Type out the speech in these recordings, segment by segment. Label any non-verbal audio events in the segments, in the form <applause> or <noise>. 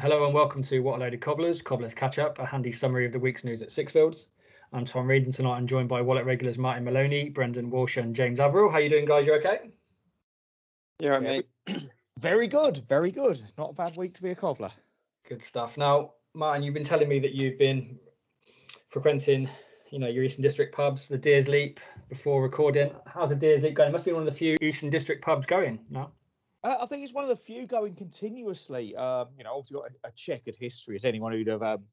Hello and welcome to What a Load of Cobblers, Cobblers Catch Up, a handy summary of the week's news at Sixfields. I'm Tom Reed and tonight I'm joined by WALOC regulars Martin Maloney, Brendan Walsh and James Averill. How you doing guys? You okay? Yeah, right, mate. <clears throat> Very good, very good. Not a bad week to be a cobbler. Good stuff. Now, Martin, you've been telling me that you've been frequenting, you know, your Eastern District pubs, the Deers Leap, before recording. How's the Deers Leap going? It must be one of the few Eastern District pubs going now. Uh, I think it's one of the few going continuously. Um, you know, obviously got a, a, checkered history, as anyone who'd have um,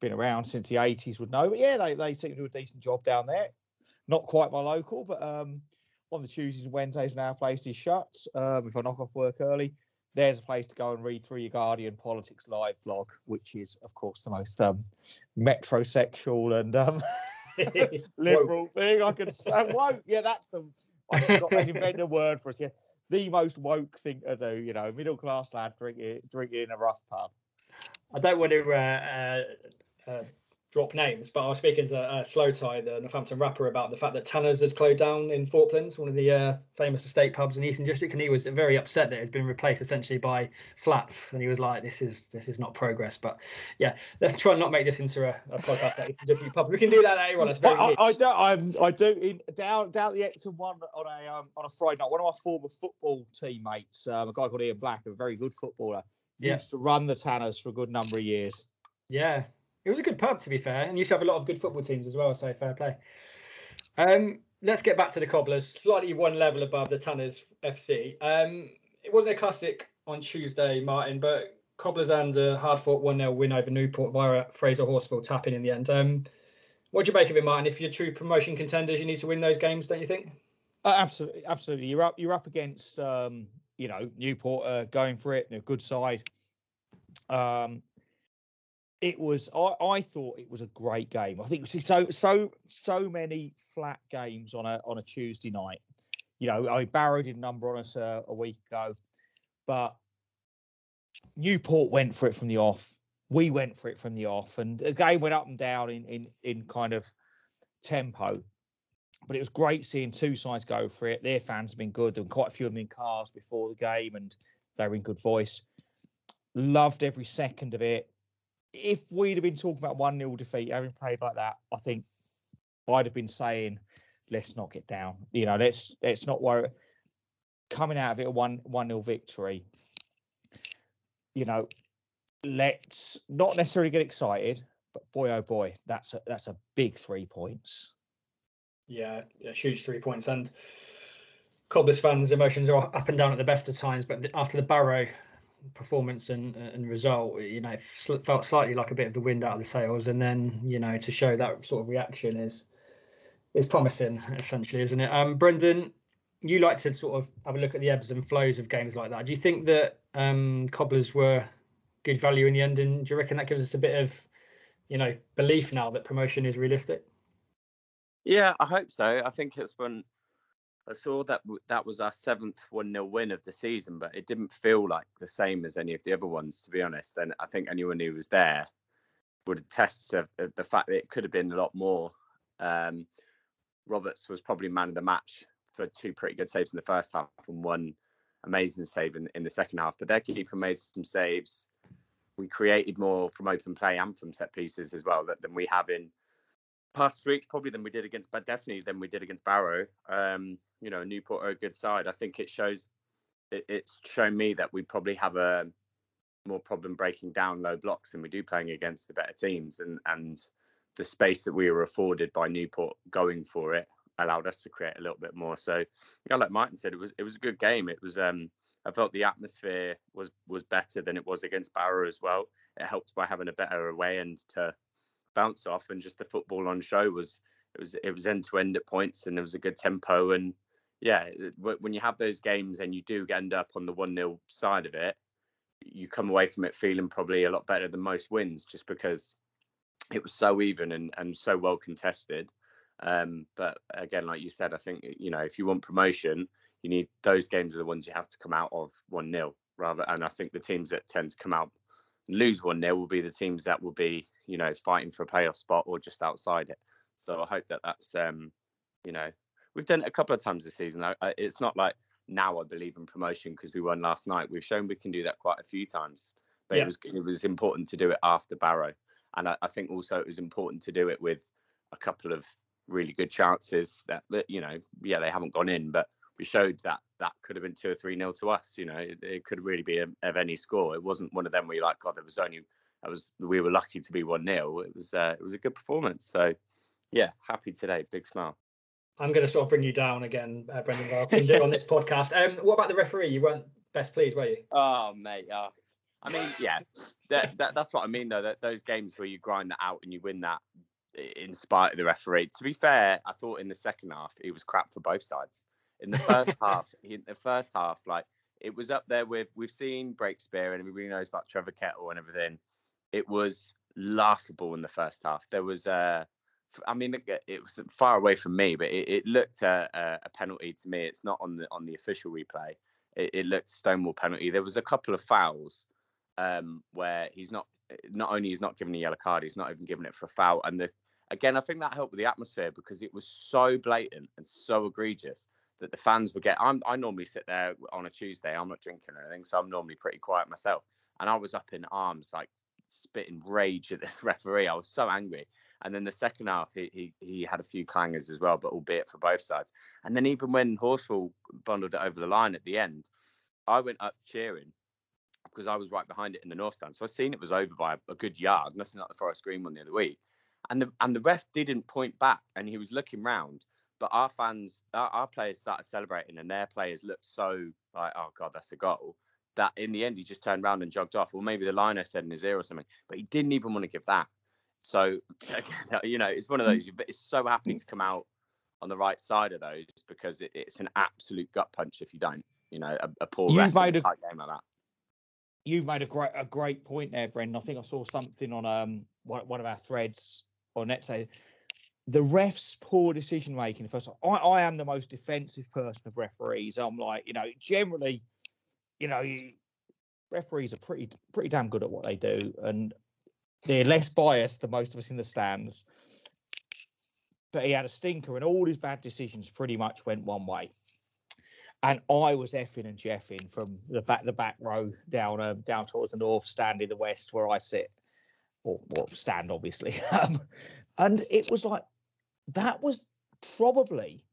been around since the 80s would know. But yeah, they, they seem to do a decent job down there. Not quite my local, but um, on the Tuesdays and Wednesdays when our place is shut, um, if I knock off work early, there's a place to go and read through your Guardian Politics Live blog, which is, of course, the most um, metrosexual and um, <laughs> <laughs> liberal thing I could say. Woke, yeah, that's the. I've got to <laughs> invent a word for us. Yeah, the most woke thing to do. You know, middle class lad drinking drinking in a rough pub. I don't want to uh, uh, uh, drop names, but I was speaking to uh, tie, the Northampton rapper, about the fact that Tanner's has closed down in Falklands, one of the uh, famous estate pubs in the Eastern District, and he was very upset that it's been replaced essentially by flats, and he was like, "This is this is not progress." But yeah, let's try and not make this into a, a podcast that Eastern District pub. We can do that later on. It's very I, I, don't. I'm, I do. In, down down the Ecton one on a um, on a Friday night. One of my former football teammates, um, a guy called Ian Black, a very good footballer, yeah. used to run the Tanners for a good number of years. Yeah, it was a good pub, to be fair, and used to have a lot of good football teams as well. So fair play. Um, let's get back to the Cobblers, slightly one level above the Tanners FC. Um, it wasn't a classic on Tuesday, Martin, but Cobblers and a hard fought 1 0 win over Newport via Fraser Horsfall tapping in the end. Um, what do you make of it, Martin? If you're true promotion contenders, you need to win those games, don't you think? Uh, absolutely, absolutely. You're up. You're up against, um, you know, Newport uh, going for it, a good side. Um, it was I, I thought it was a great game. I think see, so so so many flat games on a on a Tuesday night. You know, I did a number on us uh, a week ago, but Newport went for it from the off. We went for it from the off, and the game went up and down in in in kind of tempo. But it was great seeing two sides go for it. Their fans have been good. Were quite a few of them in cars before the game, and they were in good voice. Loved every second of it if we'd have been talking about one 0 defeat, having played like that, I think I'd have been saying, let's not get down. You know, let's let's not worry. Coming out of it a one one 0 victory, you know, let's not necessarily get excited, but boy oh boy, that's a that's a big three points. Yeah, yeah huge three points and. Cobblers fans' emotions are up and down at the best of times, but after the Barrow performance and and result, you know, felt slightly like a bit of the wind out of the sails, and then you know to show that sort of reaction is is promising, essentially, isn't it? Um, Brendan, you like to sort of have a look at the ebbs and flows of games like that. Do you think that um, Cobblers were good value in the end, and do you reckon that gives us a bit of you know belief now that promotion is realistic? Yeah, I hope so. I think it's when I saw that that was our seventh 1 0 win of the season, but it didn't feel like the same as any of the other ones, to be honest. And I think anyone who was there would attest to the fact that it could have been a lot more. Um, Roberts was probably man of the match for two pretty good saves in the first half and one amazing save in, in the second half. But their keeper made some saves. We created more from open play and from set pieces as well than we have in past three weeks, probably than we did against, but definitely than we did against Barrow. Um, you know, Newport are a good side. I think it shows. It, it's shown me that we probably have a more problem breaking down low blocks than we do playing against the better teams, and and the space that we were afforded by Newport going for it allowed us to create a little bit more. So, yeah, like Martin said, it was it was a good game. It was um, I felt the atmosphere was was better than it was against Barrow as well. It helped by having a better away end to bounce off, and just the football on show was it was it was end to end at points, and there was a good tempo. And yeah, when you have those games and you do end up on the one 0 side of it, you come away from it feeling probably a lot better than most wins, just because it was so even and, and so well contested. Um, but again, like you said, I think you know if you want promotion, you need those games are the ones you have to come out of one 0 rather. And I think the teams that tend to come out lose one 0 will be the teams that will be you know fighting for a playoff spot or just outside it. So I hope that that's um, you know we've done it a couple of times this season. I, I, it's not like now I believe in promotion because we won last night. We've shown we can do that quite a few times. But yeah. it was it was important to do it after Barrow, and I, I think also it was important to do it with a couple of really good chances that, that you know yeah they haven't gone in, but we showed that that could have been two or three nil to us. You know, it, it could really be a, of any score. It wasn't one of them where you're like, God, there was only that was we were lucky to be one nil. It was uh, it was a good performance. So yeah, happy today. Big smile. I'm going to sort of bring you down again, uh, Brendan. I've been on this podcast. Um, what about the referee? You weren't best pleased, were you? Oh, mate. Oh. I mean, yeah, that, that, that's what I mean, though. That those games where you grind that out and you win that in spite of the referee. To be fair, I thought in the second half it was crap for both sides. In the first half, <laughs> in the first half, like it was up there with we've seen Breakspear and everybody knows about Trevor Kettle and everything. It was laughable in the first half. There was uh I mean, it was far away from me, but it, it looked a, a, penalty to me. It's not on the on the official replay. It, it looked Stonewall penalty. There was a couple of fouls um, where he's not not only he's not given a yellow card, he's not even given it for a foul. And the, again, I think that helped with the atmosphere because it was so blatant and so egregious that the fans would get. I'm, I normally sit there on a Tuesday. I'm not drinking or anything, so I'm normally pretty quiet myself. And I was up in arms, like spitting rage at this <laughs> referee. I was so angry. And then the second half, he, he, he had a few clangers as well, but albeit for both sides. And then even when Horsfall bundled it over the line at the end, I went up cheering because I was right behind it in the north stand. So I seen it was over by a, a good yard, nothing like the Forest Green one the other week. And the and the ref didn't point back, and he was looking round. But our fans, our, our players started celebrating, and their players looked so like, oh god, that's a goal. That in the end he just turned around and jogged off, or maybe the liner said in his ear or something. But he didn't even want to give that. So <laughs> again, <laughs> you know, it's one of those. It's so happy to come out on the right side of those because it, it's an absolute gut punch if you don't. You know, a, a poor you've made a tight game like that. You've made a great a great point there, Brendan. I think I saw something on um one, one of our threads on net say the refs' poor decision making. First, I, I am the most defensive person of referees. I'm like, you know, generally, you know, referees are pretty pretty damn good at what they do, and they're less biased than most of us in the stands. But he had a stinker, and all his bad decisions pretty much went one way. And I was effing and jeffing from the back the back row down um, down towards the north, stand in the west where I sit, or, or stand obviously. <laughs> Um, and it was like that was probably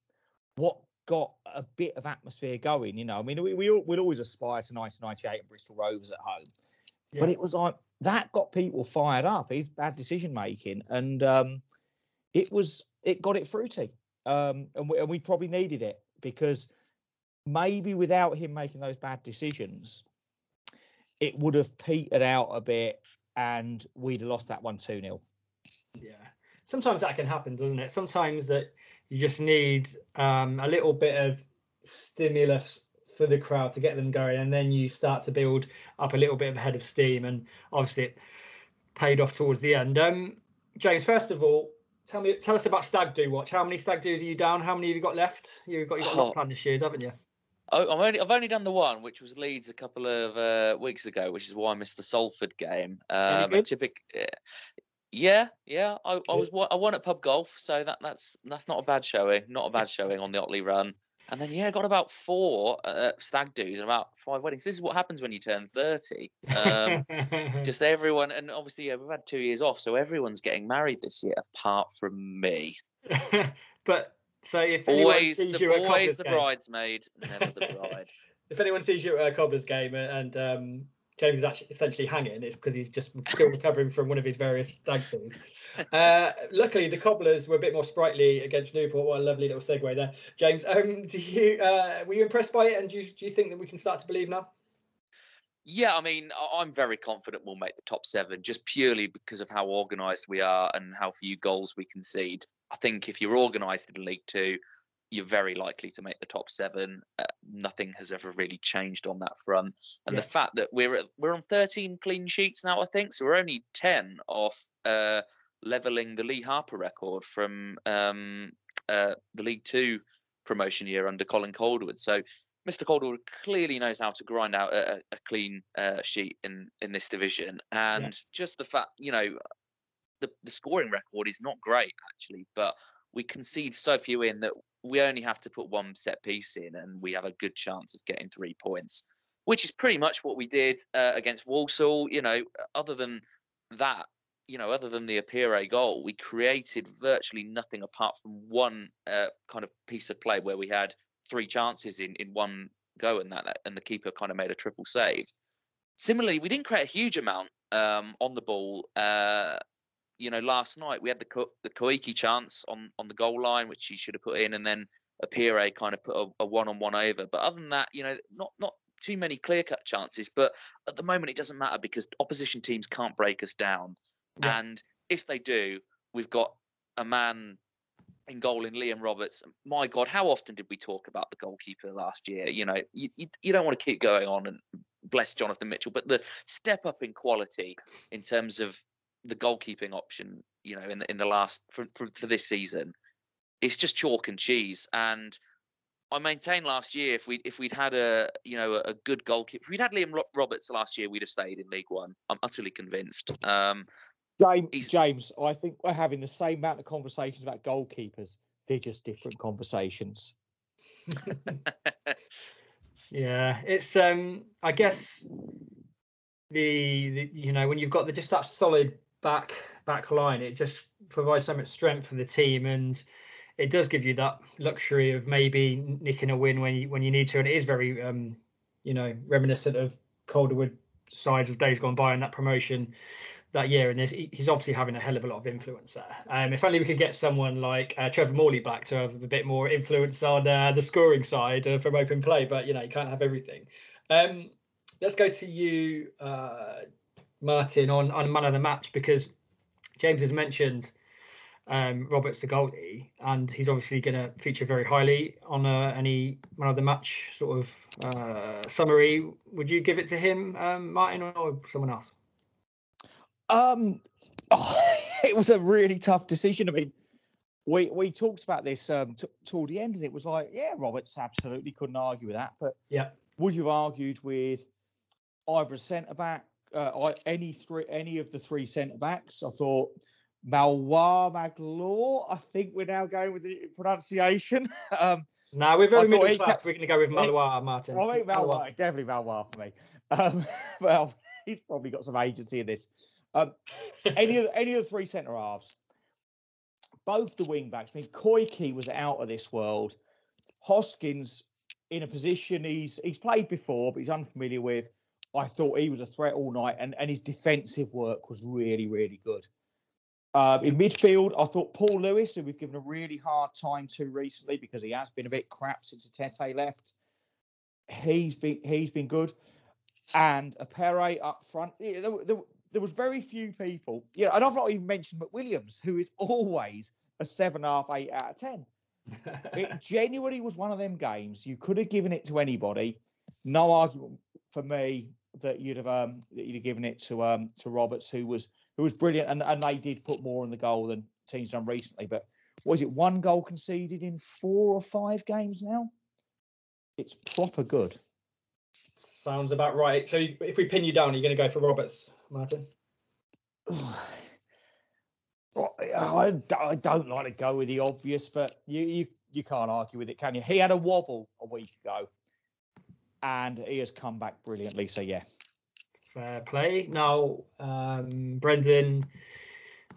what got a bit of atmosphere going. You know, I mean, we we would always aspire to 1998 and Bristol Rovers at home, yeah. but it was like that got people fired up. His bad decision making, and um, it was it got it fruity, um, and, we, and we probably needed it because maybe without him making those bad decisions, it would have petered out a bit, and we'd have lost that one two 0 Yeah, sometimes that can happen, doesn't it? Sometimes that you just need um, a little bit of stimulus for the crowd to get them going, and then you start to build up a little bit of a head of steam, and obviously it paid off towards the end. Um, James, first of all, tell me, tell us about Stag Do Watch. How many Stag Do's are you down? How many have you got left? You've got you got oh. planned this year, haven't you? Oh, I've only, I've only done the one, which was Leeds a couple of uh, weeks ago, which is why I missed the Salford game. Um, typic, yeah, yeah, I, I was I won at pub golf, so that that's that's not a bad showing. Not a bad showing on the Otley run. And then yeah, got about four uh, stag do's and about five weddings. This is what happens when you turn thirty. Um, <laughs> just everyone, and obviously yeah, we've had two years off, so everyone's getting married this year, apart from me. <laughs> but so if always the always the game, bridesmaid, never the bride. <laughs> if anyone sees you at a Cobblers game and um, James is actually essentially hanging is because he's just still recovering from one of his various stag things. Uh, luckily, the Cobblers were a bit more sprightly against Newport. What a lovely little segue there, James. Um, do you uh, were you impressed by it, and do you, do you think that we can start to believe now? Yeah, I mean, I'm very confident we'll make the top seven just purely because of how organised we are and how few goals we concede. I think if you're organised in League Two, you're very likely to make the top seven. Uh, nothing has ever really changed on that front, and yeah. the fact that we're at, we're on 13 clean sheets now, I think, so we're only 10 off uh, leveling the Lee Harper record from um, uh, the League Two promotion year under Colin Calderwood. So Mr. Calderwood clearly knows how to grind out a, a clean uh, sheet in in this division, and yeah. just the fact, you know, the the scoring record is not great actually, but we concede so few in that we only have to put one set piece in, and we have a good chance of getting three points, which is pretty much what we did uh, against Walsall. You know, other than that, you know, other than the Appéré goal, we created virtually nothing apart from one uh, kind of piece of play where we had three chances in in one go, and that and the keeper kind of made a triple save. Similarly, we didn't create a huge amount um, on the ball. Uh, you know, last night we had the Ko- the Koiki chance on on the goal line, which he should have put in, and then a Appéré kind of put a, a one-on-one over. But other than that, you know, not not too many clear-cut chances. But at the moment, it doesn't matter because opposition teams can't break us down, yeah. and if they do, we've got a man in goal in Liam Roberts. My God, how often did we talk about the goalkeeper last year? You know, you, you, you, don't want to keep going on and bless Jonathan Mitchell, but the step up in quality in terms of the goalkeeping option, you know, in the in the last for, for, for this season, it's just chalk and cheese. And I maintain last year if we if we'd had a you know a good goalkeeper, if we'd had Liam Roberts last year, we'd have stayed in League One. I'm utterly convinced. Um, James, James, I think we're having the same amount of conversations about goalkeepers. They're just different conversations. <laughs> yeah, it's um I guess the, the, you know when you've got the just that solid back back line, it just provides so much strength for the team and it does give you that luxury of maybe nicking a win when you when you need to and it is very um you know reminiscent of Calderwood sides of days gone by and that promotion that year, and he's obviously having a hell of a lot of influence there. Um, if only we could get someone like uh, Trevor Morley back to have a bit more influence on uh, the scoring side uh, from open play, but you know you can't have everything. Um, let's go to you, uh, Martin, on on man of the match because James has mentioned um, Roberts the goalie, and he's obviously going to feature very highly on uh, any man of the match sort of uh, summary. Would you give it to him, um, Martin, or someone else? Um, oh, <laughs> it was a really tough decision. I mean, we we talked about this um, t- toward the end, and it was like, yeah, Roberts absolutely couldn't argue with that. But yeah, would you have argued with either a centre back, uh, any three, any of the three centre backs? I thought Malwa Magloire. I think we're now going with the pronunciation. <laughs> um, no, we're very middle class. We're going to go with Malwa, Martin. I think Malwa, definitely Malwa for me. Um, <laughs> well, he's probably got some agency in this. Um, any of any of the three centre halves, both the wing backs. I mean, Koiki was out of this world. Hoskins in a position he's he's played before, but he's unfamiliar with. I thought he was a threat all night, and, and his defensive work was really, really good. Uh, in midfield, I thought Paul Lewis, who we've given a really hard time to recently because he has been a bit crap since Tete left. He's been he's been good, and Appéré up front. Yeah, there, there, there was very few people, know, and I've not even mentioned McWilliams, who is always a seven half, eight out of ten. <laughs> it genuinely was one of them games. You could have given it to anybody. No argument for me that you'd have um, that you'd have given it to um, to Roberts, who was who was brilliant, and, and they did put more in the goal than teams done recently. But was it one goal conceded in four or five games now? It's proper good. Sounds about right. So if we pin you down, are you're going to go for Roberts. Martin? <sighs> I, I don't like to go with the obvious, but you, you you can't argue with it, can you? He had a wobble a week ago, and he has come back brilliantly. So yeah, fair play. Now, um, Brendan,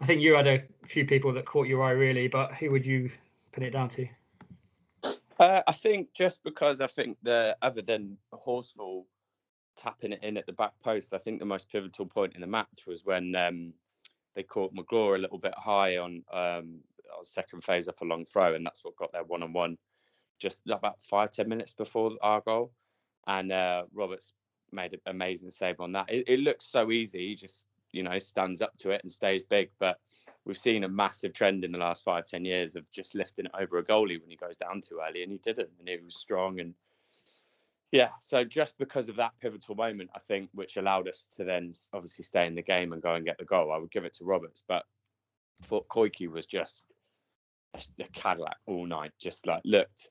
I think you had a few people that caught your eye really, but who would you pin it down to? Uh, I think just because I think the other than Horsfall, tapping it in at the back post. I think the most pivotal point in the match was when um, they caught Magloire a little bit high on um, on second phase off a long throw, and that's what got their one on one just about five ten minutes before our goal. And uh, Roberts made an amazing save on that. It, it looks so easy, he just you know stands up to it and stays big, but we've seen a massive trend in the last five, ten years of just lifting it over a goalie when he goes down too early, and he didn't, and he was strong and yeah. So just because of that pivotal moment, I think, which allowed us to then obviously stay in the game and go and get the goal, I would give it to Roberts. But I thought Koiki was just a Cadillac all night, just like looked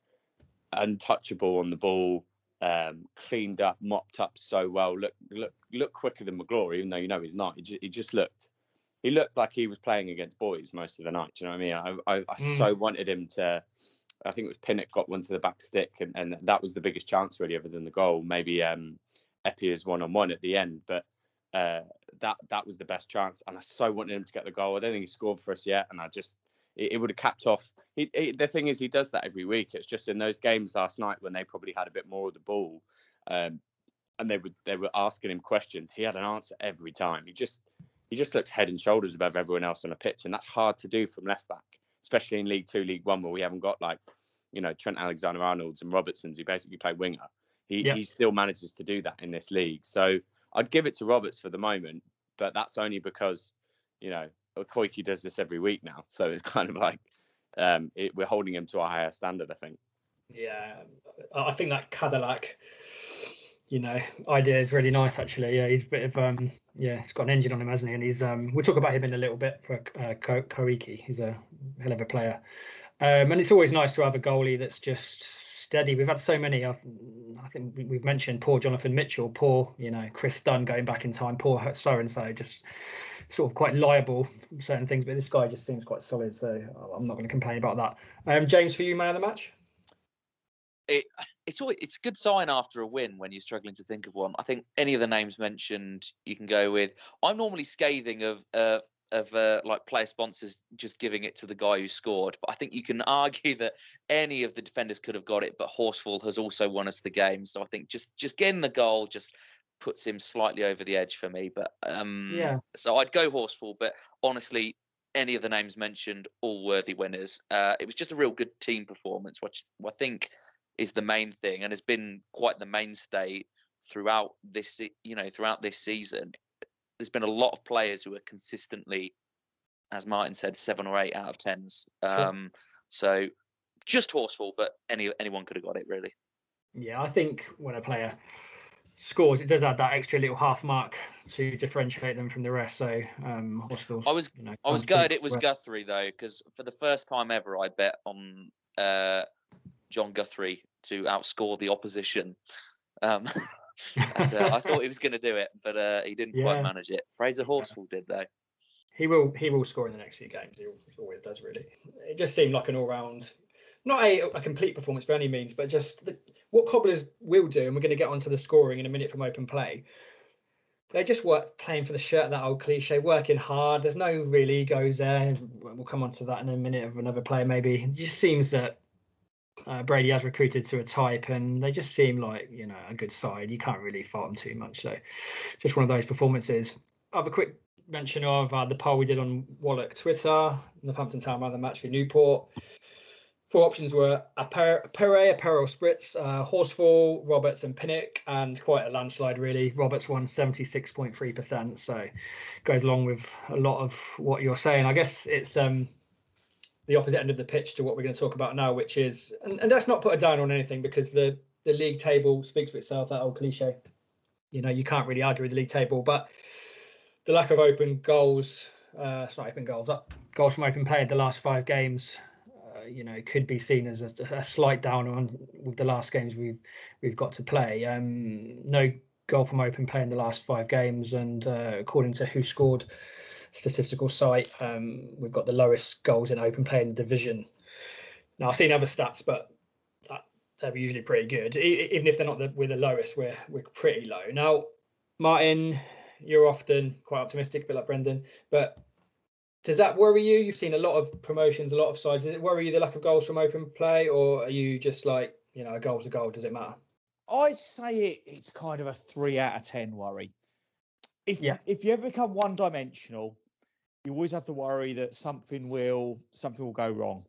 untouchable on the ball, um, cleaned up, mopped up so well. Look, look, look quicker than Magloire, even though you know he's not. He just, he just looked he looked like he was playing against boys most of the night. Do you know what I mean? I, I, I mm. so wanted him to. I think it was Pinnock got one to the back stick, and, and that was the biggest chance really, other than the goal. Maybe um, Appéré's one on one at the end, but uh, that that was the best chance, and I so wanted him to get the goal. I don't think he scored for us yet, and I just it, it would have capped off. He, he, the thing is, he does that every week. It's just in those games last night when they probably had a bit more of the ball, um, and they would they were asking him questions. He had an answer every time. He just he just looks head and shoulders above everyone else on a pitch, and that's hard to do from left back, especially in League Two, League One, where we haven't got like you know Trent Alexander-Arnold's and Robertsons who basically play winger. He he still manages to do that in this league. So I'd give it to Roberts for the moment, but that's only because you know Koiki does this every week now, so it's <laughs> kind of like um, it, we're holding him to a higher standard, I think. Yeah, I think that Cadillac you know, idea is really nice actually. Yeah, he's a bit of um, yeah, he's got an engine on him, hasn't he? And he's um, we'll talk about him in a little bit for uh. He's a hell of a player, um, and it's always nice to have a goalie that's just steady. We've had so many. I've, I think we've mentioned poor Jonathan Mitchell, poor you know Chris Dunn going back in time, poor so and so, just sort of quite liable for certain things. But this guy just seems quite solid, so I'm not going to complain about that. Um, James, for you, man of the match. It it's always, it's a good sign after a win when you're struggling to think of one. I think any of the names mentioned you can go with. I'm normally scathing of uh, of uh, like player sponsors just giving it to the guy who scored, but I think you can <laughs> argue that any of the defenders could have got it, but Horsfall has also won us the game. So I think just just getting the goal just puts him slightly over the edge for me. But um, yeah, so I'd go Horsfall, but honestly, any of the names mentioned, all worthy winners. Uh, it was just a real good team performance, which I think is the main thing and has been quite the mainstay throughout this you know throughout this season there's been a lot of players who are consistently as martin said seven or eight out of tens um, so just Horsfall but any anyone could have got it really yeah i think when a player scores it does add that extra little half mark to differentiate them from the rest so um i was you know, i was gutted it was guthrie though because for the first time ever i bet on uh Jon Guthrie to outscore the opposition. Um, <laughs> and, uh, I thought he was going to do it, but uh, he didn't yeah. quite manage it. Fraser Horsfall did though. He will. He will score in the next few games. He always does. Really, it just seemed like an all-round, not a, a complete performance by any means, but just the, what Cobblers will do. And we're going to get onto the scoring in a minute from open play. They just work playing for the shirt. That old cliche, working hard. There's no real egos there. We'll come on to that in a minute of another player. Maybe it just seems that uh, Brady has recruited to a type, and they just seem like you know a good side. You can't really fault them too much. So, just one of those performances. I have a quick mention of uh, the poll we did on WALOC Twitter. Northampton Town ran the match for Newport. Four options were Pere, Apparel Spritz, uh, Horsfall, Roberts, and Pinnock, and quite a landslide really. Roberts won 76.3%, so goes along with a lot of what you're saying. I guess it's um, the opposite end of the pitch to what we're going to talk about now, which is, and, and let's not put a down on anything because the the league table speaks for itself. That old cliche, you know, you can't really argue with the league table, but the lack of open goals, uh, not open goals, up goals from open play in the last five games, uh, you know, it could be seen as a, a, slight down on with the last games we've we've got to play. Um, no goal from open play in the last five games, and uh, according to who scored statistical site. Um, we've got the lowest goals in open play in the division. Now I've seen other stats, but that, they're usually pretty good. even if they're not the, we're the lowest, we're we're pretty low. Now, Martin, you're often quite optimistic, a bit like Brendan, but does that worry you? You've seen a lot of promotions, a lot of sides. Does it worry you the lack of goals from open play, or are you just like, you know, a goal's a goal? Does it matter? I'd say it, it's kind of a three out of ten worry. If Yeah. if you ever become one dimensional, you always have to worry that something will something will go wrong.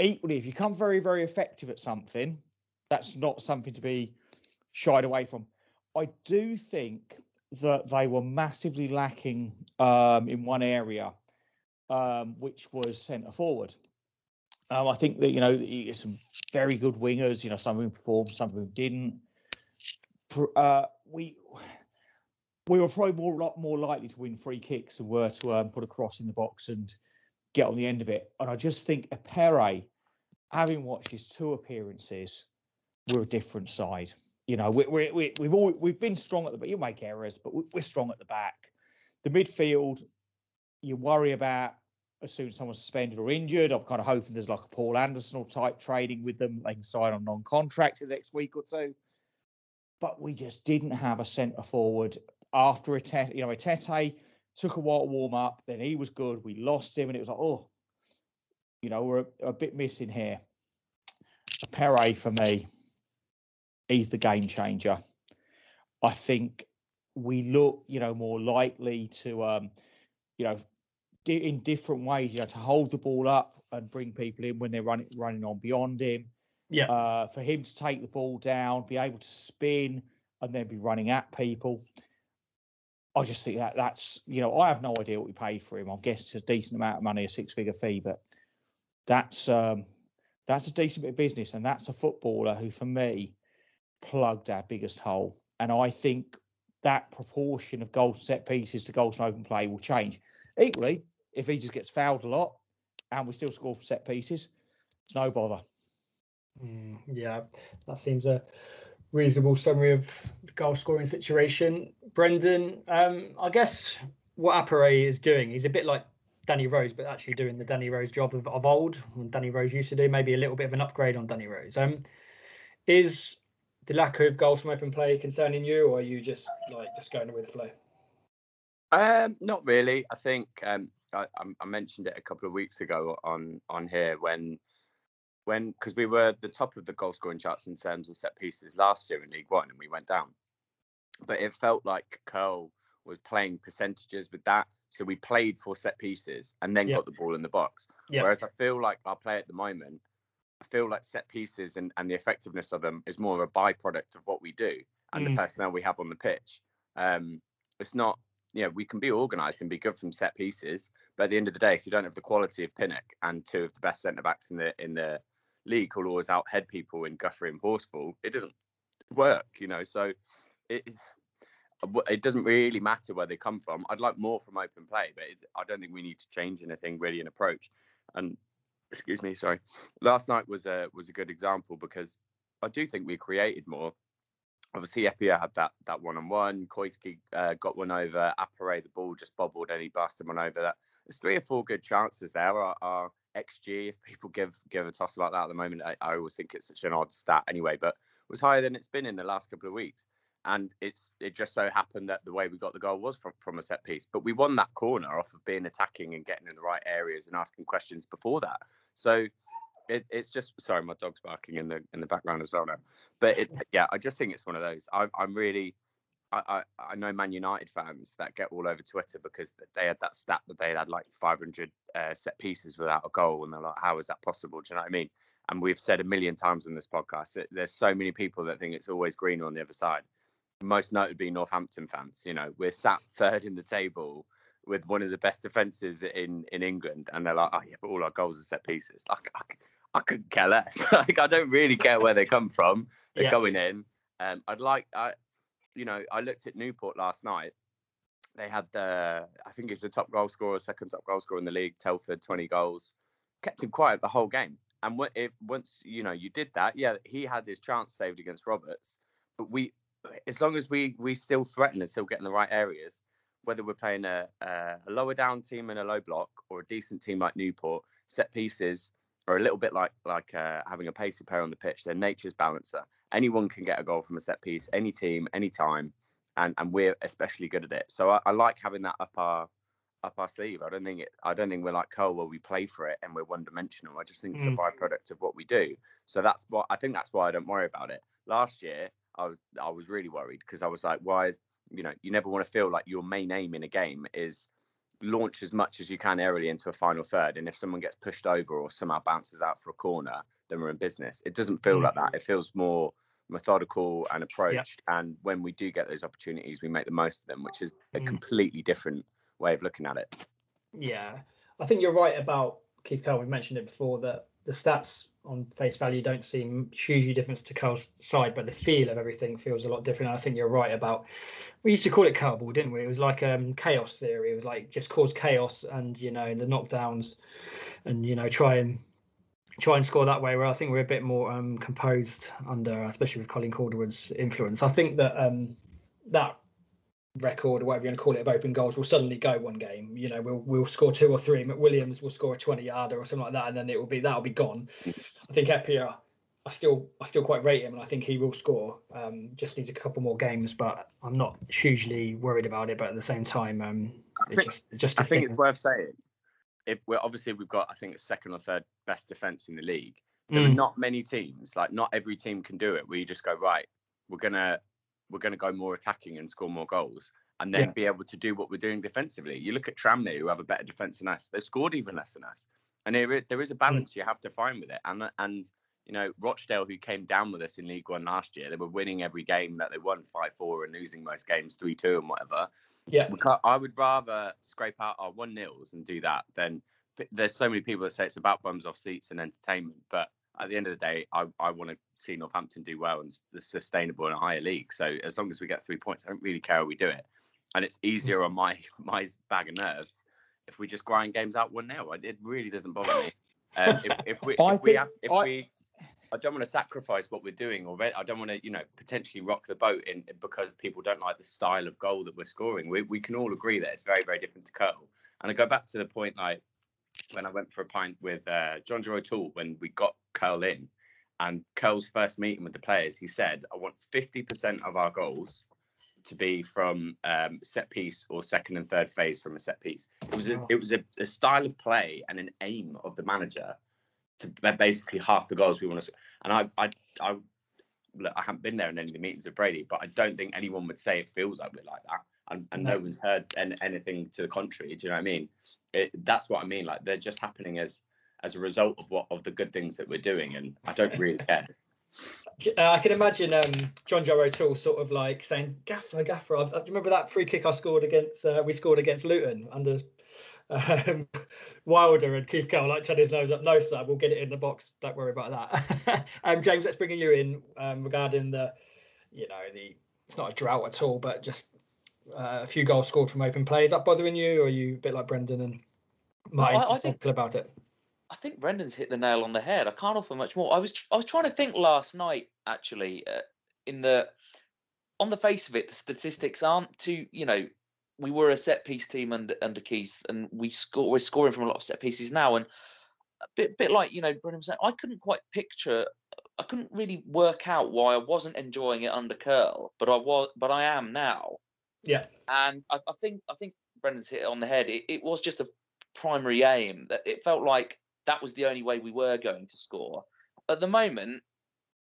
Equally, if you become very very effective at something, that's not something to be shied away from. I do think that they were massively lacking um, in one area, um, which was centre forward. Um, I think that you know some very good wingers. You know, some of them performed, some of them didn't. Uh, we we were probably more lot more likely to win free kicks than were to um, put a cross in the box and get on the end of it. And I just think Pere, having watched his two appearances, we're a different side. You know, we, we, we, we've all, we've been strong at the back. You make errors, but we're strong at the back. The midfield, you worry about as soon as someone's suspended or injured. I'm kind of hoping there's like a Paul Anderson or type trading with them. They can sign on non-contract the next week or two. But we just didn't have a centre forward after Etete. You know, Etete took a while to warm up. Then he was good. We lost him, and it was like, oh, you know, we're a, a bit missing here. Pere for me, he's the game changer. I think we look, you know, more likely to, um, you know, in different ways, you know, to hold the ball up and bring people in when they're running running on beyond him. Yeah. Uh, for him to take the ball down, be able to spin, and then be running at people. I just think that that's, you know, I have no idea what we paid for him. I guess it's a decent amount of money, a six-figure fee, but that's um, that's a decent bit of business, and that's a footballer who, for me, plugged our biggest hole. And I think that proportion of goals and set pieces to goals from open play will change. Equally, if he just gets fouled a lot and we still score set pieces, no bother. Mm, yeah, that seems a reasonable summary of the goal scoring situation. Brendan, um, I guess what Appéré is doing, he's a bit like Danny Rose, but actually doing the Danny Rose job of, of old, when Danny Rose used to do, maybe a little bit of an upgrade on Danny Rose. Um, is the lack of goals from open play concerning you, or are you just like just going with the flow? Um, not really. I think um, I, I- mentioned it a couple of weeks ago on on here when when because we were the top of the goal scoring charts in terms of set pieces last year in League One and we went down. But it felt like Curle was playing percentages with that. So we played for set pieces and then Yeah. got the ball in the box. Yeah. Whereas I feel like our play at the moment, I feel like set pieces and, and the effectiveness of them is more of a byproduct of what we do and Mm. the personnel we have on the pitch. Um, it's not, you know, we can be organised and be good from set pieces, but at the end of the day, if you don't have the quality of Pinnock and two of the best centre backs in the in the league who'll always outhead people in Guthrie and Horsfall, it doesn't work, you know. So it it doesn't really matter where they come from. I'd like more from open play, but I don't think we need to change anything really in approach. And excuse me, sorry. Last night was a was a good example because I do think we created more. Obviously, Appéré had that that one on one. Koiki uh, got one over. Appéré, the ball just bobbled and he blasted one over. That there's three or four good chances there. Our, our XG, if people give give a toss about that at the moment, I, I always think it's such an odd stat anyway, but it was higher than it's been in the last couple of weeks. And it's it just so happened that the way we got the goal was from, from a set piece. But we won that corner off of being attacking and getting in the right areas and asking questions before that. So it, it's just sorry, my dog's barking in the in the background as well now. But it, yeah, I just think it's one of those. I, I'm really, I, I I know Man United fans that get all over Twitter because they had that stat that they had like 500 uh, set pieces without a goal, and they're like, how is that possible? Do you know what I mean? And we've said a million times in this podcast that there's so many people that think it's always greener on the other side. Most notably Northampton fans. You know, we're sat <laughs> third in the table with one of the best defences in in England, and they're like, oh yeah, but all our goals are set pieces. Like, I, couldn't care less. <laughs> like, I don't really care where they come from. They're Yeah. going in. Um, I'd like, I, you know, I looked at Newport last night. They had the, I think it's the top goal scorer, second top goal scorer in the league, Telford, 20 goals. Kept him quiet the whole game. And wh- if once you know you did that, yeah, he had his chance saved against Roberts. But we, as long as we we still threaten and still get in the right areas, whether we're playing a, a lower down team in a low block or a decent team like Newport, set pieces are a little bit like like uh, having a pacey pair on the pitch. They're nature's balancer. Anyone can get a goal from a set piece, any team, any time, and and we're especially good at it. So I, I like having that up our up our sleeve. I don't think it. I don't think we're like Cole where we play for it and we're one dimensional. I just think it's Mm. a byproduct of what we do. So that's what I think. That's why I don't worry about it. Last year, I was I was really worried because I was like, why? Is, you know, you never want to feel like your main aim in a game is launch as much as you can early into a final third, and if someone gets pushed over or somehow bounces out for a corner, then we're in business. It doesn't feel mm-hmm. like that. It feels more methodical and approached. Yep. And when we do get those opportunities, we make the most of them, which is a mm. completely different way of looking at it. Yeah, I think you're right about Keith Curle. We mentioned it before that the stats on face value don't seem hugely different to Carl's side, but the feel of everything feels a lot different. And I think you're right about we used to call it Curveball, didn't we? It was like um, chaos theory. It was like just cause chaos and you know the knockdowns, and you know try and try and score that way. Where I think we're a bit more um, composed under, especially with Colin Calderwood's influence. I think that um, that record or whatever you want to call it of open goals will suddenly go one game. You know, we'll we'll score two or three. McWilliams will score a 20 yarder or something like that, and then it will be that'll be gone. I think Hyypiä, I still I still quite rate him, and I think he will score. Um, just needs a couple more games, but I'm not hugely worried about it. But at the same time, um, I think, just, just I think it's worth saying. If we're obviously we've got I think second or third best defense in the league. There mm. are not many teams, like not every team can do it. Where you just go right, we're gonna we're going to go more attacking and score more goals and then yeah. be able to do what we're doing defensively. You look at Tranmere, who have a better defence than us. They've scored even less than us. And there, there is a hmm. balance mm. you have to find with it. And, and you know, Rochdale, who came down with us in League One last year, they were winning every game that they won 5 4 and losing most games 3 2 and whatever. Yeah. I would rather scrape out our 1 nils and do that than there's so many people that say it's about bums off seats and entertainment. But at the end of the day, I, I want to see Northampton do well and the sustainable in a higher league. So as long as we get three points, I don't really care how we do it. And it's easier on my <laughs> my bag of nerves if we just grind games out one 0 It really doesn't bother me. Um, if, <laughs> if, we if we have, if I, we I don't want to sacrifice what we're doing already. I don't want to, you know, potentially rock the boat in because people don't like the style of goal that we're scoring. We we can all agree that it's very very different to Curle. And I go back to the point like when I went for a pint with uh, John-Joe O'Toole when we got Curle in, and Curle's first meeting with the players, he said, "I want 50% of our goals to be from um, set piece or second and third phase from a set piece." It was a, it was a, a style of play and an aim of the manager to basically half the goals we want to. And I I I, look, I haven't been there in any of the meetings with Brady, but I don't think anyone would say it feels like we're like that. And, and no. no one's heard any, anything to the contrary. Do you know what I mean? It, that's what I mean. Like they're just happening as as a result of what of the good things that we're doing, and I don't <laughs> really care. Uh, I can imagine um, Joe O'Toole sort of like saying, "Gaffer, Gaffer." I, do you remember that free kick I scored against? Uh, we scored against Luton under um, <laughs> Wilder and Keith Curle like turn his nose up. No, sir, we'll get it in the box. Don't worry about that. <laughs> um, James, let's bring you in um, regarding the, you know, the it's not a drought at all, but just uh, a few goals scored from open play. Is that bothering you, or are you a bit like Brendan and Mike I, I think, about it? I think Brendan's hit the nail on the head. I can't offer much more. I was I was trying to think last night actually uh, in the on the face of it, the statistics aren't too you know we were a set piece team under under Keith and we score we're scoring from a lot of set pieces now and a bit bit like you know Brendan was saying I couldn't quite picture I couldn't really work out why I wasn't enjoying it under Curle, but I was but I am now. Yeah. And I, I think I think Brendan's hit it on the head. It, it was just a primary aim that it felt like that was the only way we were going to score. At the moment,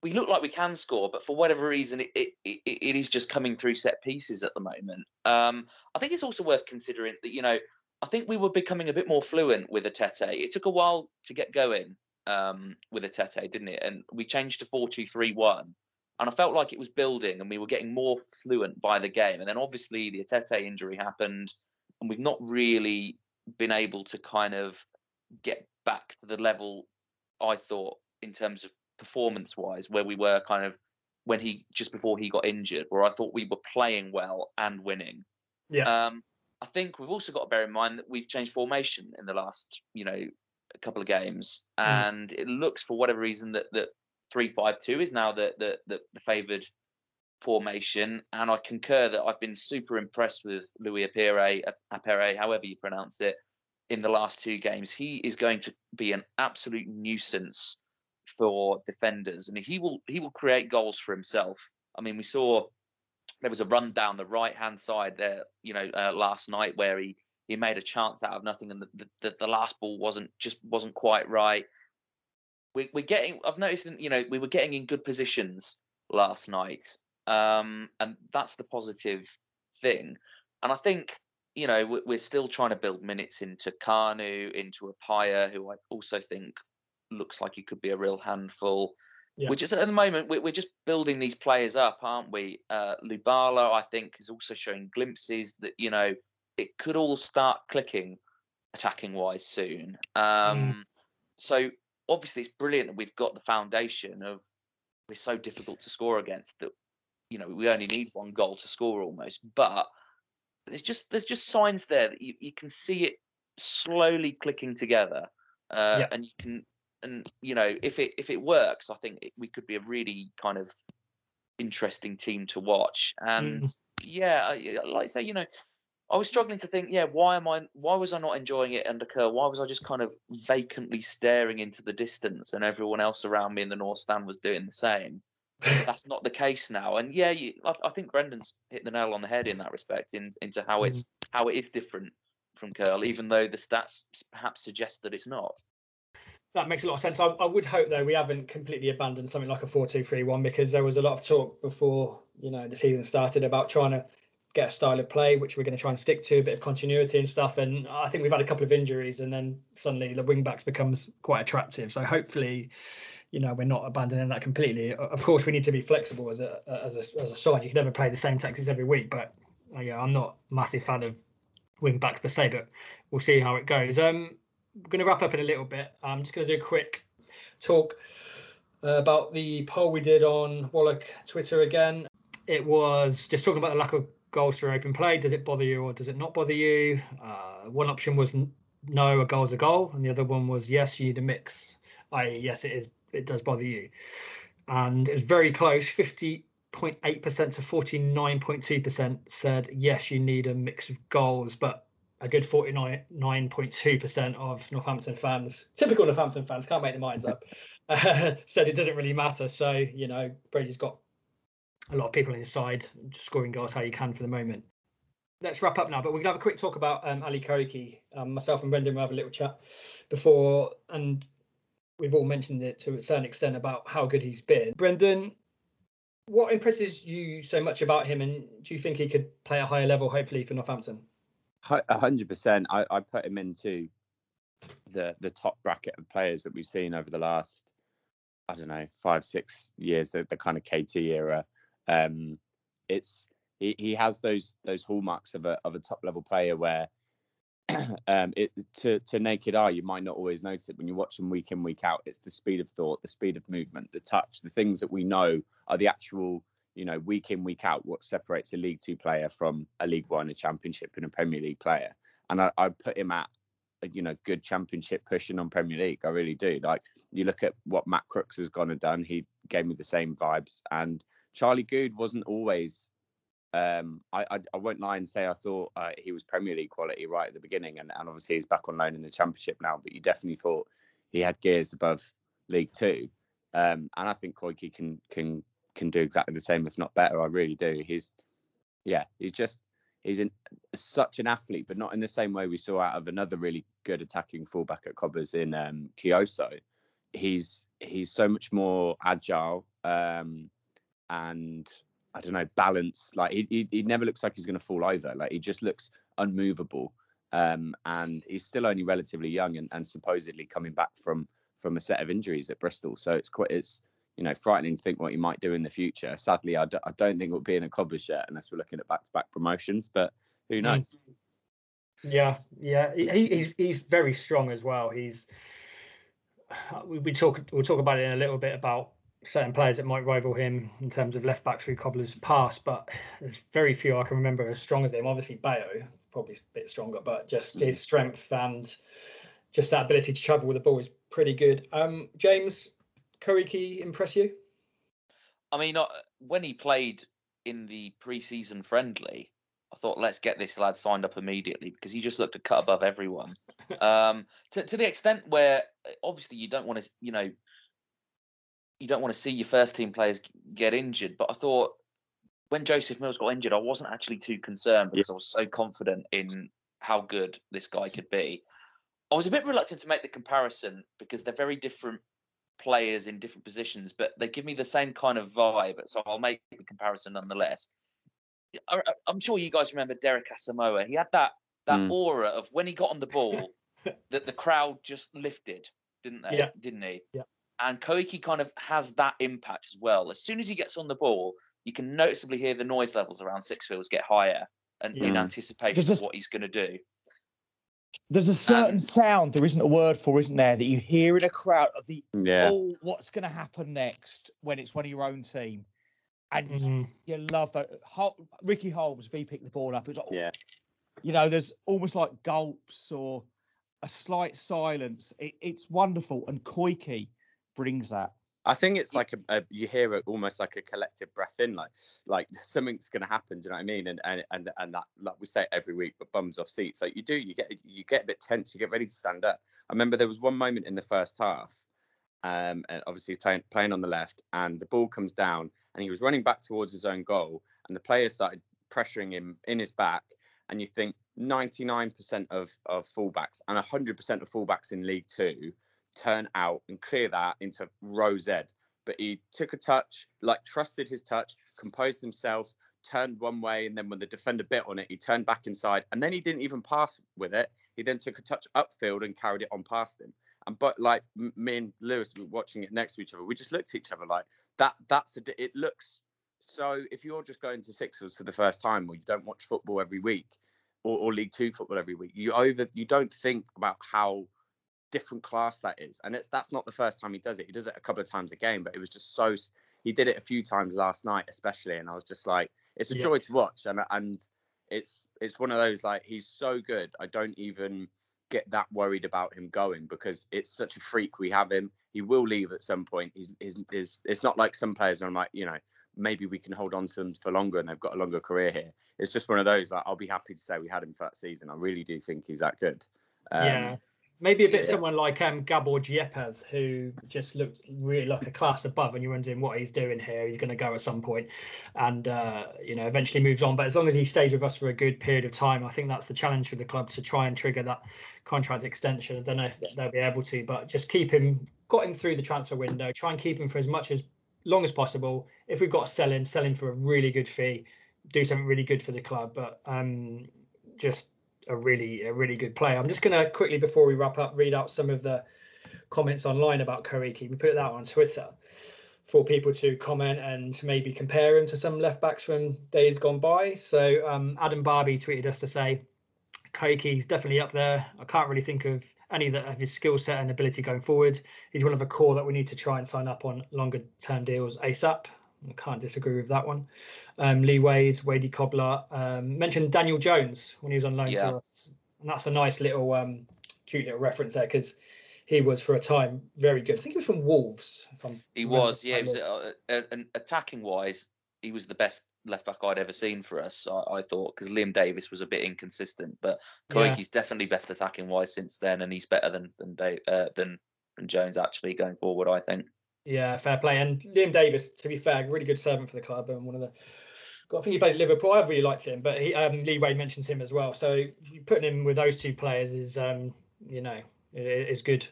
we look like we can score, but for whatever reason, it, it, it, it is just coming through set pieces at the moment. Um, I think it's also worth considering that, you know, I think we were becoming a bit more fluent with Etete. It took a while to get going um, with Etete, didn't it? And we changed to 4 2 3 1 and I felt like it was building and we were getting more fluent by the game. And then obviously the Etete injury happened, and we've not really been able to kind of get back to the level I thought in terms of performance wise, where we were kind of when he just before he got injured, where I thought we were playing well and winning. Yeah. Um, I think we've also got to bear in mind that we've changed formation in the last, you know, a couple of games, mm. and it looks for whatever reason that that three five two is now the the the, the favoured formation, and I concur that I've been super impressed with Louis Appéré, Appéré, however you pronounce it, in the last two games. He is going to be an absolute nuisance for defenders, and he will he will create goals for himself. I mean, we saw there was a run down the right hand side there, you know, uh, last night where he he made a chance out of nothing, and the, the, the last ball wasn't just wasn't quite right we, we're getting. I've noticed, that, you know, we were getting in good positions last night, um, and that's the positive thing. And I think you know we're still trying to build minutes into Kanu, into Appiah, who I also think looks like he could be a real handful. Yeah. We're just at the moment we're, just building these players up, aren't we? Uh, Lubala, I think, is also showing glimpses that you know it could all start clicking attacking wise soon. Um, mm. So obviously it's brilliant that we've got the foundation of we're so difficult to score against that you know we only need one goal to score almost, but there's just there's just signs there that you, you can see it slowly clicking together, uh, yeah. and you can and you know if it if it works, I think it, we could be a really kind of interesting team to watch. And mm. yeah, like I say, you know, I was struggling to think, yeah, why am I? Why was I not enjoying it under Curle? Why was I just kind of vacantly staring into the distance, and everyone else around me in the North Stand was doing the same? <laughs> That's not the case now, and yeah, you, I, I, think Brendan's hit the nail on the head in that respect, in, into how it's mm. how it is different from Curle, even though the stats perhaps suggest that it's not. That makes a lot of sense. I, I would hope though we haven't completely abandoned something like a four-two-three-one because there was a lot of talk before you know the season started about trying to get a style of play which we're going to try and stick to, a bit of continuity and stuff. And I think we've had a couple of injuries, and then suddenly the wing backs becomes quite attractive. So hopefully, you know, we're not abandoning that completely. Of course, we need to be flexible as a as a as a side. You can never play the same tactics every week, but uh, yeah, I'm not a massive fan of wing backs per se, but we'll see how it goes. Um, we're going to wrap up in a little bit. I'm just going to do a quick talk uh, about the poll we did on WALOC Twitter again. It was just talking about the lack of goals through open play. Does it bother you or does it not bother you? Uh, one option was no, a goal's a goal, and the other one was yes, you need a mix. I yes, it is. It does bother you, and it was very close. Fifty 0.8% to 49.2% said yes, you need a mix of goals, but a good 49.2% of Northampton fans, typical Northampton fans, can't make their minds up, uh, <laughs> said it doesn't really matter. So, you know, Brady's got a lot of people inside just scoring goals how you can for the moment. Let's wrap up now, but we can have a quick talk about um, Ali Koiki. Um, myself and Brendan will have a little chat before, and we've all mentioned it to a certain extent about how good he's been. Brendan, what impresses you so much about him, and do you think he could play a higher level, hopefully, for Northampton? Hundred percent. I, I put him into the the top bracket of players that we've seen over the last, I don't know, five six years, the, the kind of KT era. Um, it's he, he has those those hallmarks of a of a top level player where <clears throat> um, it to to naked eye you might not always notice it when you watch them week in week out. It's the speed of thought, the speed of movement, the touch, the things that we know are the actual you know week in week out what separates a League Two player from a League One, a Championship, and a Premier League player. And I, I put him at you know good Championship pushing on Premier League. I really do. Like you look at what Matt Crooks has gone and done. He gave me the same vibes. And Charlie Goode wasn't always um, I, I, I won't lie and say I thought uh, he was Premier League quality right at the beginning, and, and obviously he's back on loan in the Championship now. But you definitely thought he had gears above League Two, um, and I think Koiki can can can do exactly the same, if not better. I really do. He's yeah, he's just he's such an athlete, but not in the same way we saw out of another really good attacking fullback at Cobblers in um, Kioso. He's he's so much more agile um, and I don't know, balance. Like he, he, he never looks like he's going to fall over. Like he just looks unmovable. Um, and he's still only relatively young and, and supposedly coming back from from a set of injuries at Bristol. So it's quite it's you know frightening to think what he might do in the future. Sadly, I d- I don't think it will be in a Cobblers yet unless we're looking at back to back promotions. But who mm. knows? Yeah, yeah, he, he's he's very strong as well. He's we, we talk we'll talk about it in a little bit about certain players that might rival him in terms of left backs through Cobbler's past, but there's very few I can remember as strong as him. Obviously, Bayo probably a bit stronger, but just mm. his strength and just that ability to travel with the ball is pretty good. Um, James, Koiki impress you? I mean, uh, when he played in the pre-season friendly, I thought let's get this lad signed up immediately because he just looked a cut above everyone. <laughs> um, to, to the extent where uh, obviously you don't want to, you know, you don't want to see your first team players get injured. But I thought when Joseph Mills got injured, I wasn't actually too concerned because yeah. I was so confident in how good this guy could be. I was a bit reluctant to make the comparison because they're very different players in different positions, but they give me the same kind of vibe. So I'll make the comparison nonetheless. I, am sure you guys remember Derek Asamoah. He had that that mm. aura of when he got on the ball, <laughs> that the crowd just lifted, didn't they? Yeah. Didn't he? Yeah. And Koiki kind of has that impact as well. As soon as he gets on the ball, you can noticeably hear the noise levels around Sixfields get higher, and yeah. in anticipation of what he's going to do. There's a certain and, sound there isn't a word for, isn't there, that you hear in a crowd of the yeah. oh, what's going to happen next when it's one of your own team, and mm-hmm. you love that. Ricky Holmes, if he picked the ball up, it's like, yeah, you know, there's almost like gulps or a slight silence. It, it's wonderful, and Koiki brings that. I think it's like a, a, you hear it almost like a collective breath in, like like something's going to happen. Do you know what I mean? And and and and that like we say every week, but bums off seats. Like you do, you get you get a bit tense, you get ready to stand up. I remember there was one moment in the first half, um, and obviously playing playing on the left, and the ball comes down, and he was running back towards his own goal, and the players started pressuring him in his back, and you think 99% of of fullbacks and 100% of fullbacks in League Two turn out and clear that into row Z. But he took a touch, like trusted his touch, composed himself, turned one way, and then when the defender bit on it, he turned back inside, and then he didn't even pass with it. He then took a touch upfield and carried it on past him. And but like me and Lewis were watching it next to each other, we just looked at each other like that. That's a, it looks so. If you're just going to Sixers for the first time, or you don't watch football every week, or, or League Two football every week, you over you don't think about how different class that is. And it's that's not the first time he does it. He does it a couple of times a game, but it was just so. He did it a few times last night, especially, and I was just like, it's a yeah. joy to watch. And and it's it's one of those like he's so good. I don't even get that worried about him going because it's such a freak. We have him. He will leave at some point. He's, he's, he's it's not like some players. And I'm like, you know, maybe we can hold on to them for longer and they've got a longer career here. It's just one of those. Like, I'll be happy to say we had him for that season. I really do think he's that good. Um, yeah, Maybe a bit someone like um, Gabor Djepev, who just looks really like a class above, and you're wondering what he's doing here. He's going to go at some point, and uh, you know, eventually moves on. But as long as he stays with us for a good period of time, I think that's the challenge for the club to try and trigger that contract extension. I don't know if they'll be able to, but just keep him, got him through the transfer window. Try and keep him for as much as long as possible. If we've got to sell him, sell him for a really good fee. Do something really good for the club, but um, just a really a really good player. I'm just going to quickly before we wrap up read out some of the comments online about Koiki. We put that on Twitter for people to comment and maybe compare him to some left backs from days gone by. So um, Adam Barbie tweeted us to say Koiki's definitely up there. I can't really think of any that have his skill set and ability going forward. He's one of the core that we need to try and sign up on longer term deals ASAP. I can't disagree with that one. Um, Lee Wade, Wadey Cobbler um, mentioned Daniel Jones when he was on loan yeah. to us, and that's a nice little um, cute little reference there because he was for a time very good. I think he was from Wolves. he was, yeah. He was, uh, uh, attacking wise, he was the best left back I'd ever seen for us. I, I thought because Liam Davis was a bit inconsistent, but Koiki's yeah. definitely best attacking wise since then, and he's better than than uh, than, than Jones actually going forward. I think. Yeah, fair play. And Liam Davis, to be fair, really good servant for the club and one of the. I think he played at Liverpool. I really liked him, but he um, Lee Wade mentions him as well. So putting him with those two players is, um, you know, is good.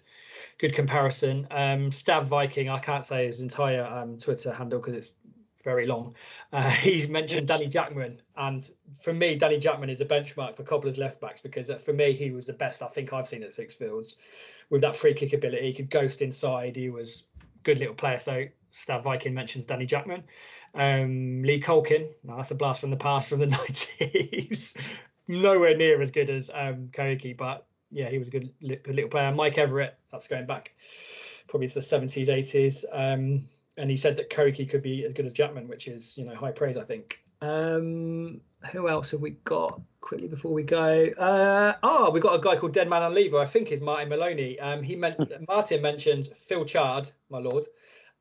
Good comparison. Um, Stav Viking, I can't say his entire um, Twitter handle because it's very long. Uh, <laughs> he's mentioned Danny Jackman, and for me, Danny Jackman is a benchmark for Cobbler's left backs because uh, for me, he was the best I think I've seen at Sixfields with that free kick ability. He could ghost inside. He was good little player. So Stav Viking mentions Danny Jackman. Um, Lee Colkin, no, that's a blast from the past from the <laughs> 90s. Nowhere near as good as um, Koiki, but yeah, he was a good, good little player. Mike Everitt, that's going back probably to the 70s, 80s. Um, and he said that Koiki could be as good as Jackman, which is, you know, high praise, I think. Um, who else have we got quickly before we go? Uh, oh, we got a guy called Dead Man on Lever. I think is Martin Maloney. Um, he meant <laughs> Martin mentioned Phil Chard, my lord.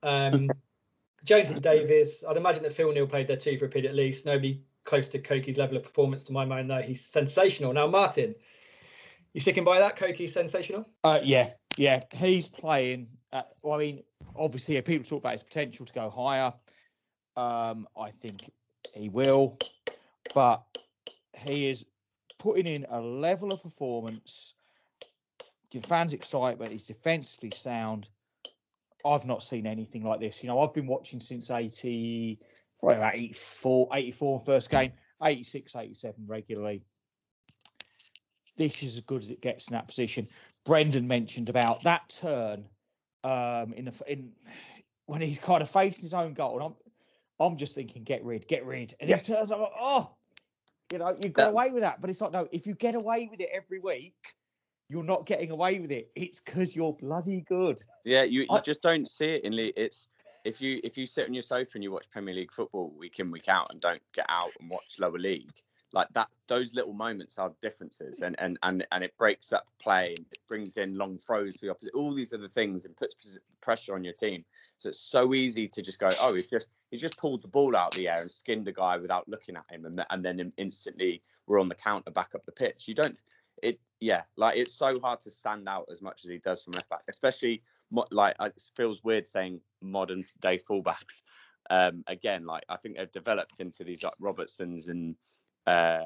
Um, <laughs> Jonesy Davis. I'd imagine that Phil Neal played there too for a period at least. Nobody close to Koiki's level of performance to my mind, though. He's sensational. Now, Martin, you sticking by that? Koiki's sensational. Uh, yeah, yeah. He's playing. At, well, I mean, obviously, people talk about his potential to go higher. Um, I think he will, but he is putting in a level of performance, give fans excitement. He's defensively sound. I've not seen anything like this. You know, I've been watching since 80, probably about 84, 84 first game, 86, 87 regularly. This is as good as it gets in that position. Brendan mentioned about that turn um, in the in when he's kind of facing his own goal, and I'm I'm just thinking, get rid, get rid, and he turns. I'm oh, you know, you got away with that, but it's like no. If you get away with it every week, you're not getting away with it. It's because you're bloody good. Yeah, you, you I, just don't see it in league. It's if you if you sit on your sofa and you watch Premier League football week in week out and don't get out and watch lower league, like that those little moments are differences and and and, and it breaks up play and it brings in long throws for the opposite all these other things and puts pressure on your team. So it's so easy to just go oh he just he just pulled the ball out of the air and skinned a guy without looking at him and, and then instantly we're on the counter back up the pitch. You don't it yeah like it's so hard to stand out as much as he does from left back especially like it feels weird saying modern day fullbacks. Um again like i think they've developed into these like robertsons and uh,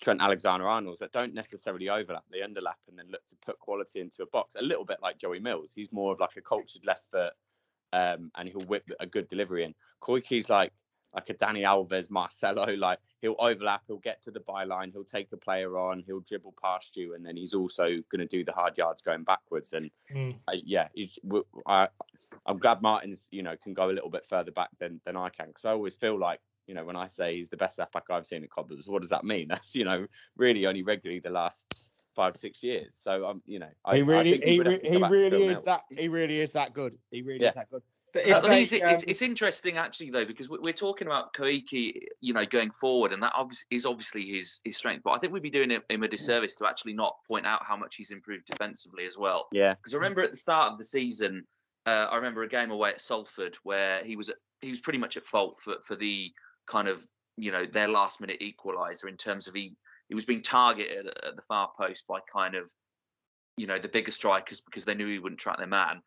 Trent Alexander Arnold's that don't necessarily overlap. They underlap and then look to put quality into a box. A little bit like Joey Mills. He's more of like a cultured left foot, um, and he'll whip a good delivery in. Koiki's like like a Dani Alves, Marcelo. Like he'll overlap, he'll get to the byline, he'll take a player on, he'll dribble past you, and then he's also going to do the hard yards going backwards. And mm. uh, yeah, I, I'm glad Martins, you know, can go a little bit further back than than I can because I always feel like you know, when I say he's the best left back I've seen at Cobblers, what does that mean? <laughs> That's you know really only regularly the last five six years. So um, you know, I, he really he, re- he really is that he really is that good. He really yeah. is that good. But I mean, it's, it's, it's, interesting actually though because we're talking about Koiki, you know, going forward, and that is obviously his his strength. But I think we'd be doing him a disservice to actually not point out how much he's improved defensively as well. Yeah. Because I remember at the start of the season, uh, I remember a game away at Salford where he was he was pretty much at fault for for the kind of you know their last minute equaliser in terms of he he was being targeted at the far post by kind of you know the bigger strikers because they knew he wouldn't track their man.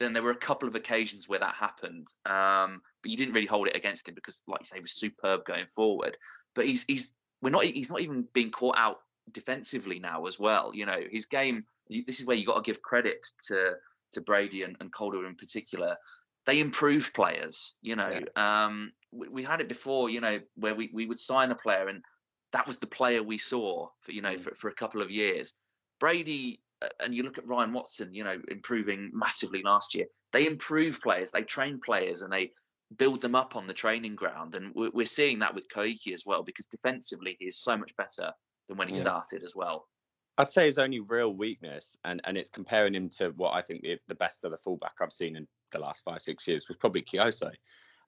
Then there were a couple of occasions where that happened, um, but you didn't really hold it against him because, like you say, he was superb going forward. But he's he's we're not he's not even being caught out defensively now as well. You know his game. This is where you got to give credit to to Brady and, and Calder in particular they improve players. You know, yeah. um, we, we, had it before. You know, where we, we would sign a player and that was the player we saw for you know mm. for, for a couple of years. Brady uh, and you look at Ryan Watson. You know, improving massively last year. They improve players. They train players and they build them up on the training ground. And we're, we're seeing that with Koiki as well because defensively he is so much better than when he yeah. started as well. I'd say his only real weakness, and, and it's comparing him to what I think the, the best the fullback I've seen in the last five, six years, was probably Kioso.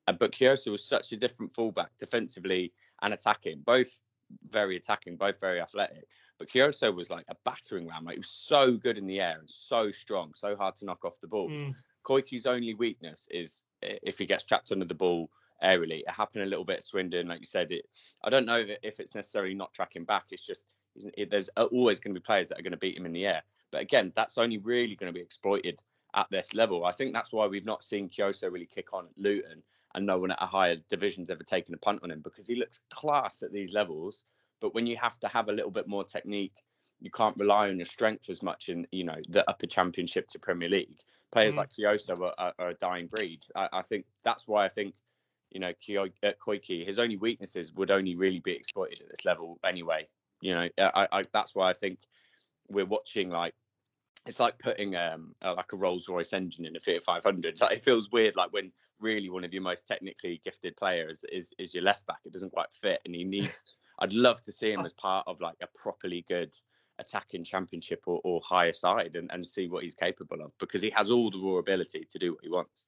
Uh, but Kioso was such a different fullback defensively and attacking, both very attacking, both very athletic. But Kioso was like a battering ram. Like he was so good in the air and so strong, so hard to knock off the ball. Mm. Koiki's only weakness is if he gets trapped under the ball aerially. It happened a little bit at Swindon, like you said. It. I don't know if it's necessarily not tracking back. It's just there's always going to be players that are going to beat him in the air. But again, that's only really going to be exploited at this level. I think that's why we've not seen Kioso really kick on at Luton and no one at a higher division's ever taken a punt on him because he looks class at these levels. But when you have to have a little bit more technique, you can't rely on your strength as much in you know the upper championship to Premier League. Players mm. like Kioso are, are, are, a dying breed. I, I, think that's why I think you know Koiki, his only weaknesses would only really be exploited at this level anyway. You know, I, I that's why I think we're watching like it's like putting um like a Rolls Royce engine in a Fiat 500. <laughs> Like, it feels weird, like when really one of your most technically gifted players is is your left back. It doesn't quite fit, and he needs. <laughs> I'd love to see him as part of like a properly good attacking championship or, or higher side and, and see what he's capable of because he has all the raw ability to do what he wants.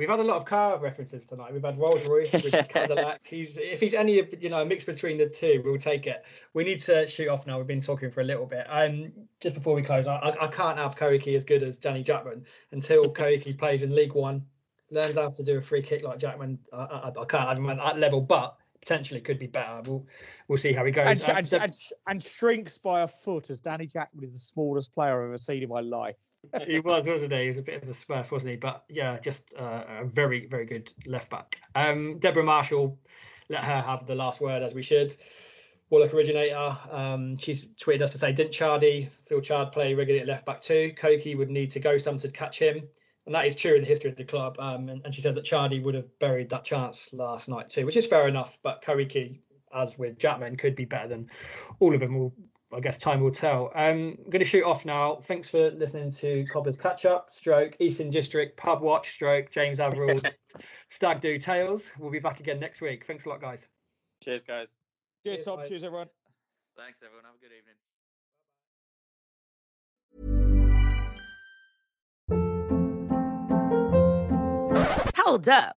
We've had a lot of car references tonight. We've had Rolls Royce, we've had Cadillac. <laughs> He's if he's any you know a mix between the two, we'll take it. We need to shoot off now. We've been talking for a little bit. Um, just before we close, I, I can't have Koiki as good as Danny Jackman until <laughs> Koiki plays in League One, learns how to do a free kick like Jackman. I, I, I can't have him at that level, but potentially could be better. We'll we'll see how he goes. And, and, and, and shrinks by a foot as Danny Jackman is the smallest player I've ever seen in my life he was, wasn't he? He was a bit of a smurf, wasn't he? But yeah, just uh, a very, very good left back. Um, Deborah Marshall, let her have the last word as we should. WALOC originator. Um, she's tweeted us to say, didn't Chardy, Phil Chard play regularly at left back too? Koiki would need to go some to catch him. and that is true in the history of the club. Um, and, and, she says that Chardy would have buried that chance last night too, which is fair enough. But Koiki, as with Jackman, could be better than all of them. Will I guess time will tell. Um, I'm going to shoot off now. Thanks for listening to Cobblers Catch Up, Stroke, Eastern District, Pub Watch, Stroke, James Averill, <laughs> Stag Do Tales. We'll be back again next week. Thanks a lot, guys. Cheers, guys. Cheers, Cheers Tom. Cheers, everyone. Thanks, everyone. Have a good evening. Hold up.